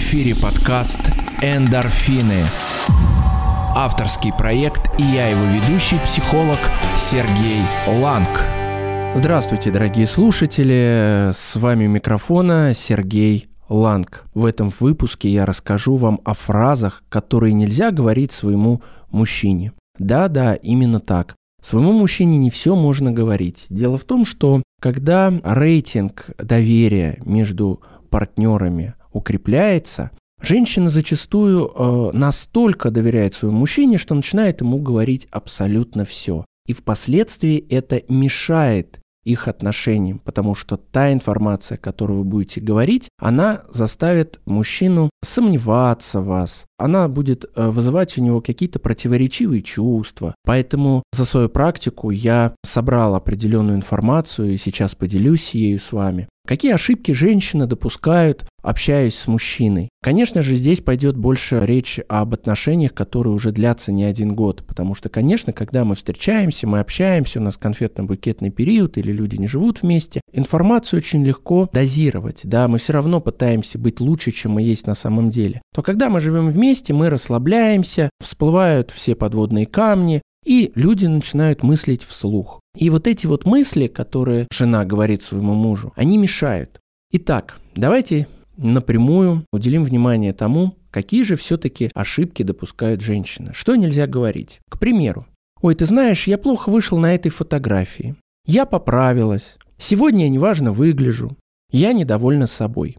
эфире подкаст «Эндорфины». Авторский проект и я его ведущий, психолог Сергей Ланг. Здравствуйте, дорогие слушатели! С вами у микрофона Сергей Ланг. В этом выпуске я расскажу вам о фразах, которые нельзя говорить своему мужчине. Да-да, именно так. Своему мужчине не все можно говорить. Дело в том, что когда рейтинг доверия между партнерами укрепляется, женщина зачастую э, настолько доверяет своему мужчине, что начинает ему говорить абсолютно все. И впоследствии это мешает их отношениям, потому что та информация, которую вы будете говорить, она заставит мужчину сомневаться в вас, она будет э, вызывать у него какие-то противоречивые чувства. Поэтому за свою практику я собрал определенную информацию и сейчас поделюсь ею с вами. Какие ошибки женщины допускают, общаясь с мужчиной? Конечно же, здесь пойдет больше речь об отношениях, которые уже длятся не один год. Потому что, конечно, когда мы встречаемся, мы общаемся, у нас конфетно-букетный период или люди не живут вместе, информацию очень легко дозировать. Да, мы все равно пытаемся быть лучше, чем мы есть на самом деле. То когда мы живем вместе, мы расслабляемся, всплывают все подводные камни, и люди начинают мыслить вслух. И вот эти вот мысли, которые жена говорит своему мужу, они мешают. Итак, давайте напрямую уделим внимание тому, какие же все-таки ошибки допускают женщины. Что нельзя говорить? К примеру, «Ой, ты знаешь, я плохо вышел на этой фотографии. Я поправилась. Сегодня я неважно выгляжу. Я недовольна собой».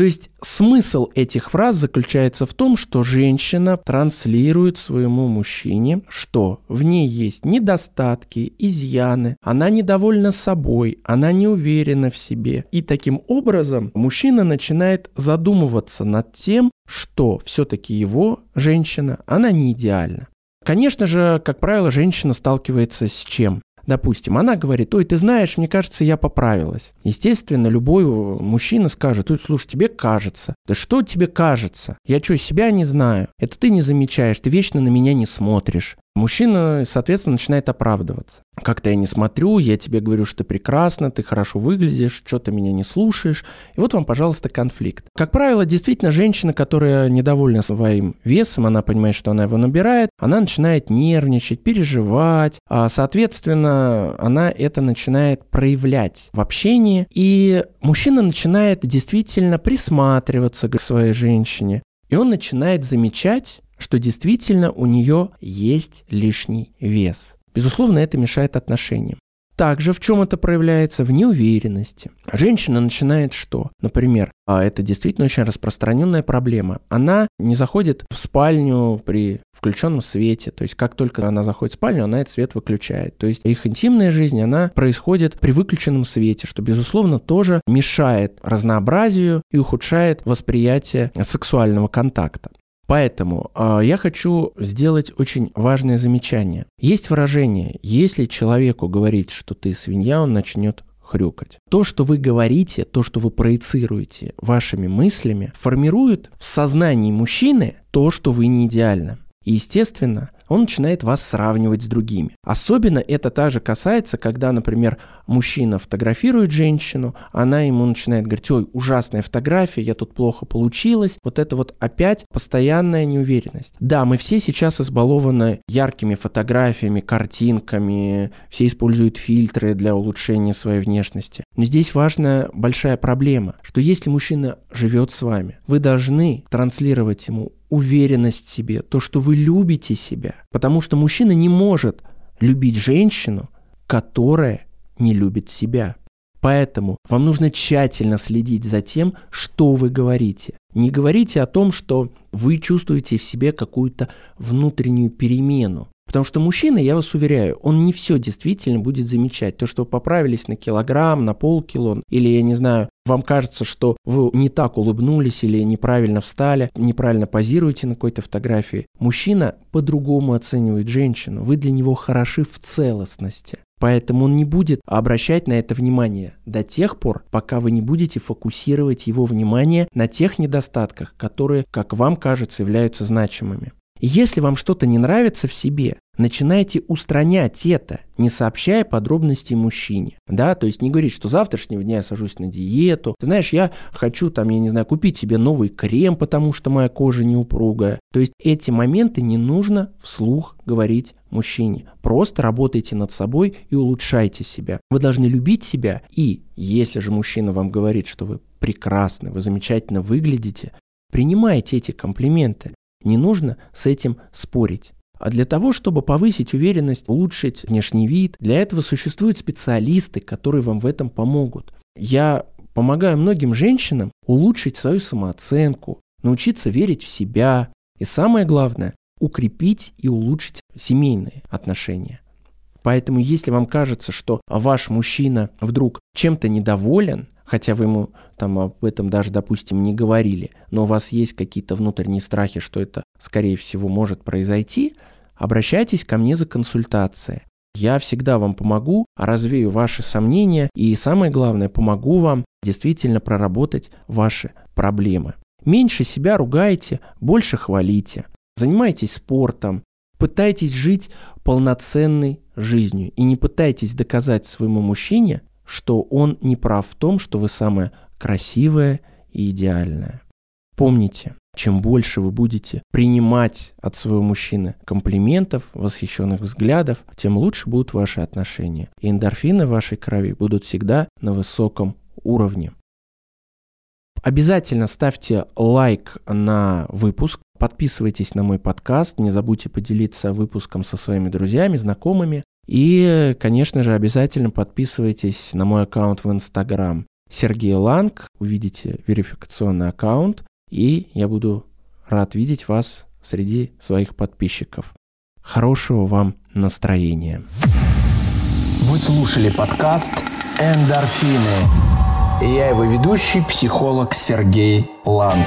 То есть смысл этих фраз заключается в том, что женщина транслирует своему мужчине, что в ней есть недостатки, изъяны, она недовольна собой, она не уверена в себе. И таким образом мужчина начинает задумываться над тем, что все-таки его женщина, она не идеальна. Конечно же, как правило, женщина сталкивается с чем? Допустим, она говорит, ой, ты знаешь, мне кажется, я поправилась. Естественно, любой мужчина скажет, ой, слушай, тебе кажется. Да что тебе кажется? Я что, себя не знаю? Это ты не замечаешь, ты вечно на меня не смотришь. Мужчина, соответственно, начинает оправдываться. Как-то я не смотрю, я тебе говорю, что ты прекрасно, ты хорошо выглядишь, что ты меня не слушаешь. И вот вам, пожалуйста, конфликт. Как правило, действительно, женщина, которая недовольна своим весом, она понимает, что она его набирает, она начинает нервничать, переживать, а, соответственно, она это начинает проявлять в общении, и мужчина начинает действительно присматриваться к своей женщине, и он начинает замечать, что действительно у нее есть лишний вес. Безусловно, это мешает отношениям. Также в чем это проявляется? В неуверенности. Женщина начинает что? Например, а это действительно очень распространенная проблема. Она не заходит в спальню при включенном свете. То есть как только она заходит в спальню, она этот свет выключает. То есть их интимная жизнь, она происходит при выключенном свете, что, безусловно, тоже мешает разнообразию и ухудшает восприятие сексуального контакта. Поэтому э, я хочу сделать очень важное замечание. Есть выражение, если человеку говорить, что ты свинья, он начнет хрюкать. То, что вы говорите, то, что вы проецируете вашими мыслями, формирует в сознании мужчины то, что вы не идеальны. И, естественно, он начинает вас сравнивать с другими. Особенно это также касается, когда, например, мужчина фотографирует женщину, она ему начинает говорить, ой, ужасная фотография, я тут плохо получилась. Вот это вот опять постоянная неуверенность. Да, мы все сейчас избалованы яркими фотографиями, картинками, все используют фильтры для улучшения своей внешности. Но здесь важная большая проблема, что если мужчина живет с вами, вы должны транслировать ему уверенность в себе, то, что вы любите себя. Потому что мужчина не может любить женщину, которая не любит себя. Поэтому вам нужно тщательно следить за тем, что вы говорите. Не говорите о том, что вы чувствуете в себе какую-то внутреннюю перемену. Потому что мужчина, я вас уверяю, он не все действительно будет замечать. То, что поправились на килограмм, на полкило, или, я не знаю, вам кажется, что вы не так улыбнулись или неправильно встали, неправильно позируете на какой-то фотографии. Мужчина по-другому оценивает женщину. Вы для него хороши в целостности. Поэтому он не будет обращать на это внимание до тех пор, пока вы не будете фокусировать его внимание на тех недостатках, которые, как вам кажется, являются значимыми. Если вам что-то не нравится в себе, начинайте устранять это, не сообщая подробностей мужчине. Да, то есть не говорить, что завтрашнего дня я сажусь на диету. Ты знаешь, я хочу там, я не знаю, купить себе новый крем, потому что моя кожа не упругая. То есть эти моменты не нужно вслух говорить мужчине. Просто работайте над собой и улучшайте себя. Вы должны любить себя. И если же мужчина вам говорит, что вы прекрасны, вы замечательно выглядите, принимайте эти комплименты. Не нужно с этим спорить. А для того, чтобы повысить уверенность, улучшить внешний вид, для этого существуют специалисты, которые вам в этом помогут. Я помогаю многим женщинам улучшить свою самооценку, научиться верить в себя и самое главное, укрепить и улучшить семейные отношения. Поэтому если вам кажется, что ваш мужчина вдруг чем-то недоволен, хотя вы ему там об этом даже, допустим, не говорили, но у вас есть какие-то внутренние страхи, что это, скорее всего, может произойти – обращайтесь ко мне за консультацией. Я всегда вам помогу, развею ваши сомнения и, самое главное, помогу вам действительно проработать ваши проблемы. Меньше себя ругайте, больше хвалите. Занимайтесь спортом, пытайтесь жить полноценной жизнью и не пытайтесь доказать своему мужчине, что он не прав в том, что вы самая красивая и идеальная. Помните, чем больше вы будете принимать от своего мужчины комплиментов, восхищенных взглядов, тем лучше будут ваши отношения. И эндорфины в вашей крови будут всегда на высоком уровне. Обязательно ставьте лайк на выпуск, подписывайтесь на мой подкаст, не забудьте поделиться выпуском со своими друзьями, знакомыми. И, конечно же, обязательно подписывайтесь на мой аккаунт в Инстаграм. Сергей Ланг, увидите верификационный аккаунт, и я буду рад видеть вас среди своих подписчиков. Хорошего вам настроения. Вы слушали подкаст «Эндорфины». Я его ведущий, психолог Сергей Ланг.